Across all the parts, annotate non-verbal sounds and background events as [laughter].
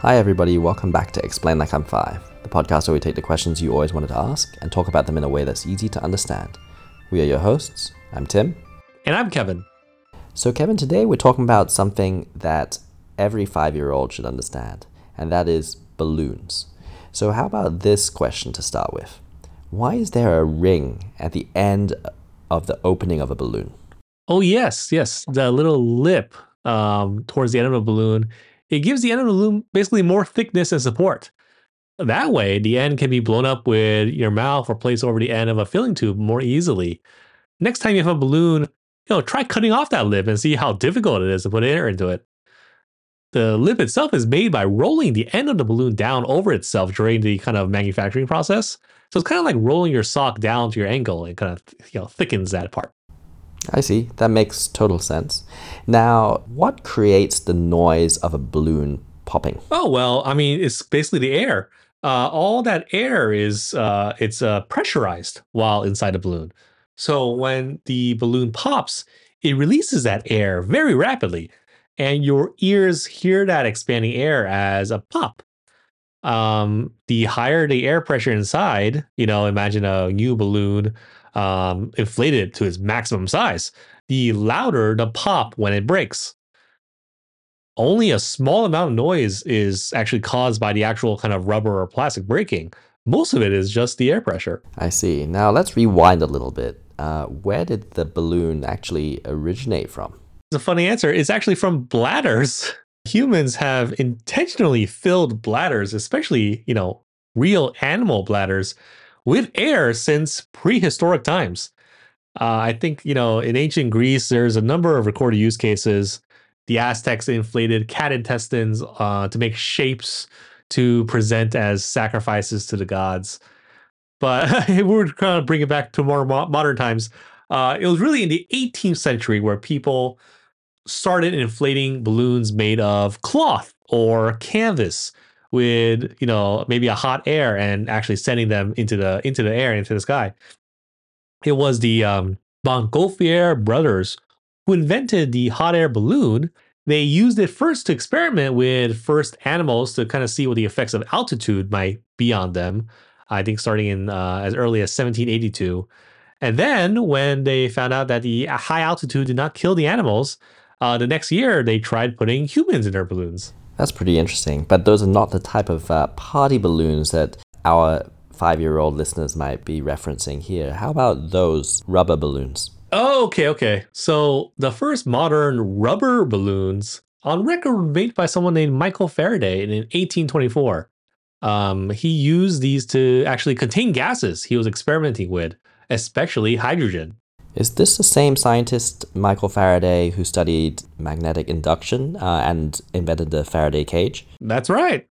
Hi, everybody. Welcome back to Explain Like I'm Five, the podcast where we take the questions you always wanted to ask and talk about them in a way that's easy to understand. We are your hosts. I'm Tim. And I'm Kevin. So, Kevin, today we're talking about something that every five year old should understand, and that is balloons. So, how about this question to start with? Why is there a ring at the end of the opening of a balloon? Oh, yes, yes. The little lip um, towards the end of a balloon it gives the end of the balloon basically more thickness and support. That way, the end can be blown up with your mouth or placed over the end of a filling tube more easily. Next time you have a balloon, you know, try cutting off that lip and see how difficult it is to put air into it. The lip itself is made by rolling the end of the balloon down over itself during the kind of manufacturing process. So it's kind of like rolling your sock down to your ankle and kind of you know thickens that part. I see. That makes total sense. Now, what creates the noise of a balloon popping? Oh well, I mean, it's basically the air. Uh, all that air is uh, it's uh, pressurized while inside a balloon. So when the balloon pops, it releases that air very rapidly, and your ears hear that expanding air as a pop. Um, the higher the air pressure inside, you know, imagine a new balloon um, inflated to its maximum size, the louder the pop when it breaks. Only a small amount of noise is actually caused by the actual kind of rubber or plastic breaking. Most of it is just the air pressure. I see. Now let's rewind a little bit. Uh, where did the balloon actually originate from? It's a funny answer. It's actually from bladders. [laughs] Humans have intentionally filled bladders, especially, you know, real animal bladders, with air since prehistoric times. Uh, I think, you know, in ancient Greece, there's a number of recorded use cases. The Aztecs inflated cat intestines uh, to make shapes to present as sacrifices to the gods. But [laughs] we're kind of bring it back to more modern times. Uh, it was really in the 18th century where people started inflating balloons made of cloth or canvas with you know maybe a hot air and actually sending them into the into the air into the sky. It was the um, Montgolfier brothers who invented the hot air balloon. They used it first to experiment with first animals to kind of see what the effects of altitude might be on them. I think starting in uh, as early as 1782. And then when they found out that the high altitude did not kill the animals, uh, the next year they tried putting humans in their balloons. That's pretty interesting. But those are not the type of uh, party balloons that our five year old listeners might be referencing here. How about those rubber balloons? Oh, okay, okay. So the first modern rubber balloons on record made by someone named Michael Faraday in 1824. Um, he used these to actually contain gases he was experimenting with, especially hydrogen. Is this the same scientist, Michael Faraday, who studied magnetic induction uh, and invented the Faraday cage? That's right.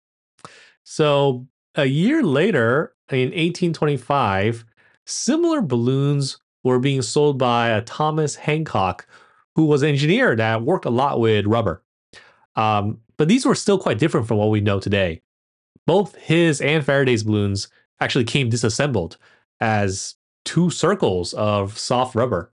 So, a year later, in 1825, similar balloons were being sold by a Thomas Hancock, who was an engineer that worked a lot with rubber. Um, but these were still quite different from what we know today. Both his and Faraday's balloons actually came disassembled as two circles of soft rubber.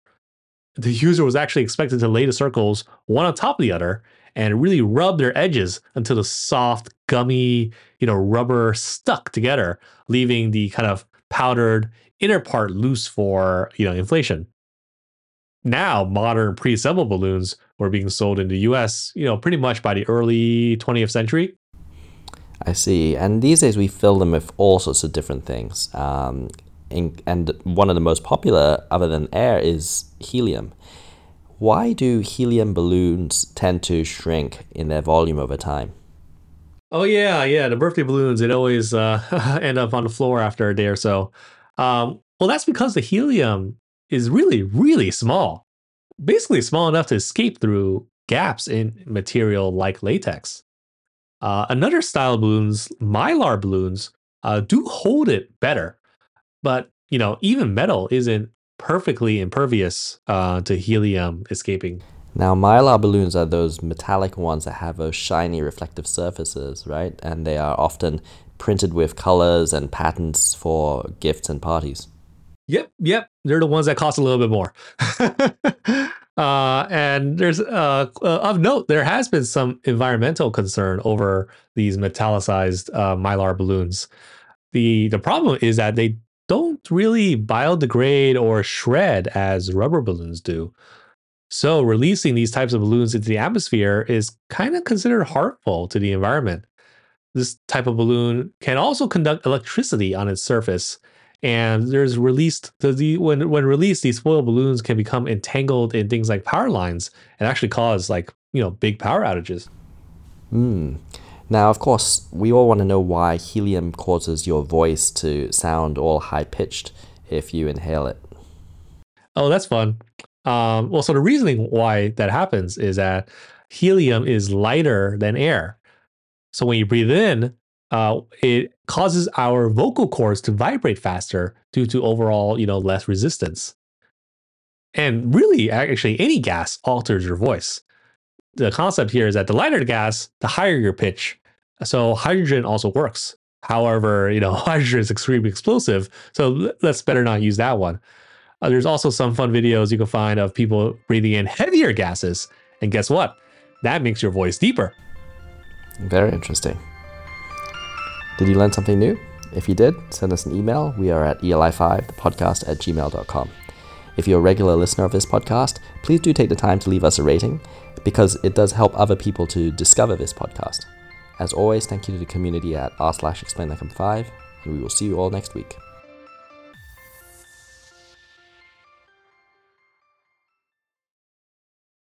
The user was actually expected to lay the circles one on top of the other and really rub their edges until the soft, gummy, you know, rubber stuck together, leaving the kind of powdered inner part loose for, you know, inflation. Now, modern pre-assembled balloons were being sold in the US, you know, pretty much by the early 20th century. I see. And these days we fill them with all sorts of different things. Um, in, and one of the most popular, other than air, is helium. Why do helium balloons tend to shrink in their volume over time? Oh yeah, yeah. The birthday balloons it always uh, [laughs] end up on the floor after a day or so. Um, well, that's because the helium is really, really small. Basically, small enough to escape through gaps in material like latex. Uh, another style of balloons, mylar balloons, uh, do hold it better but you know, even metal isn't perfectly impervious uh, to helium escaping. Now, mylar balloons are those metallic ones that have those shiny reflective surfaces, right? And they are often printed with colors and patterns for gifts and parties. Yep, yep. They're the ones that cost a little bit more. [laughs] Uh, and there's uh, uh, of note, there has been some environmental concern over these metallicized uh, mylar balloons. the The problem is that they don't really biodegrade or shred as rubber balloons do. So releasing these types of balloons into the atmosphere is kind of considered harmful to the environment. This type of balloon can also conduct electricity on its surface and there's released the, when when released these foil balloons can become entangled in things like power lines and actually cause like you know big power outages Hmm. Now, of course, we all want to know why helium causes your voice to sound all high pitched if you inhale it. oh that's fun um, well so the reasoning why that happens is that helium is lighter than air so when you breathe in uh, it causes our vocal cords to vibrate faster due to overall, you know, less resistance. And really, actually, any gas alters your voice. The concept here is that the lighter the gas, the higher your pitch. So hydrogen also works. However, you know, [laughs] hydrogen is extremely explosive, so let's better not use that one. Uh, there's also some fun videos you can find of people breathing in heavier gases, and guess what? That makes your voice deeper. Very interesting. Did you learn something new? If you did, send us an email. We are at eli5, the podcast at gmail.com. If you're a regular listener of this podcast, please do take the time to leave us a rating because it does help other people to discover this podcast. As always, thank you to the community at r slash explain like I'm 5, and we will see you all next week.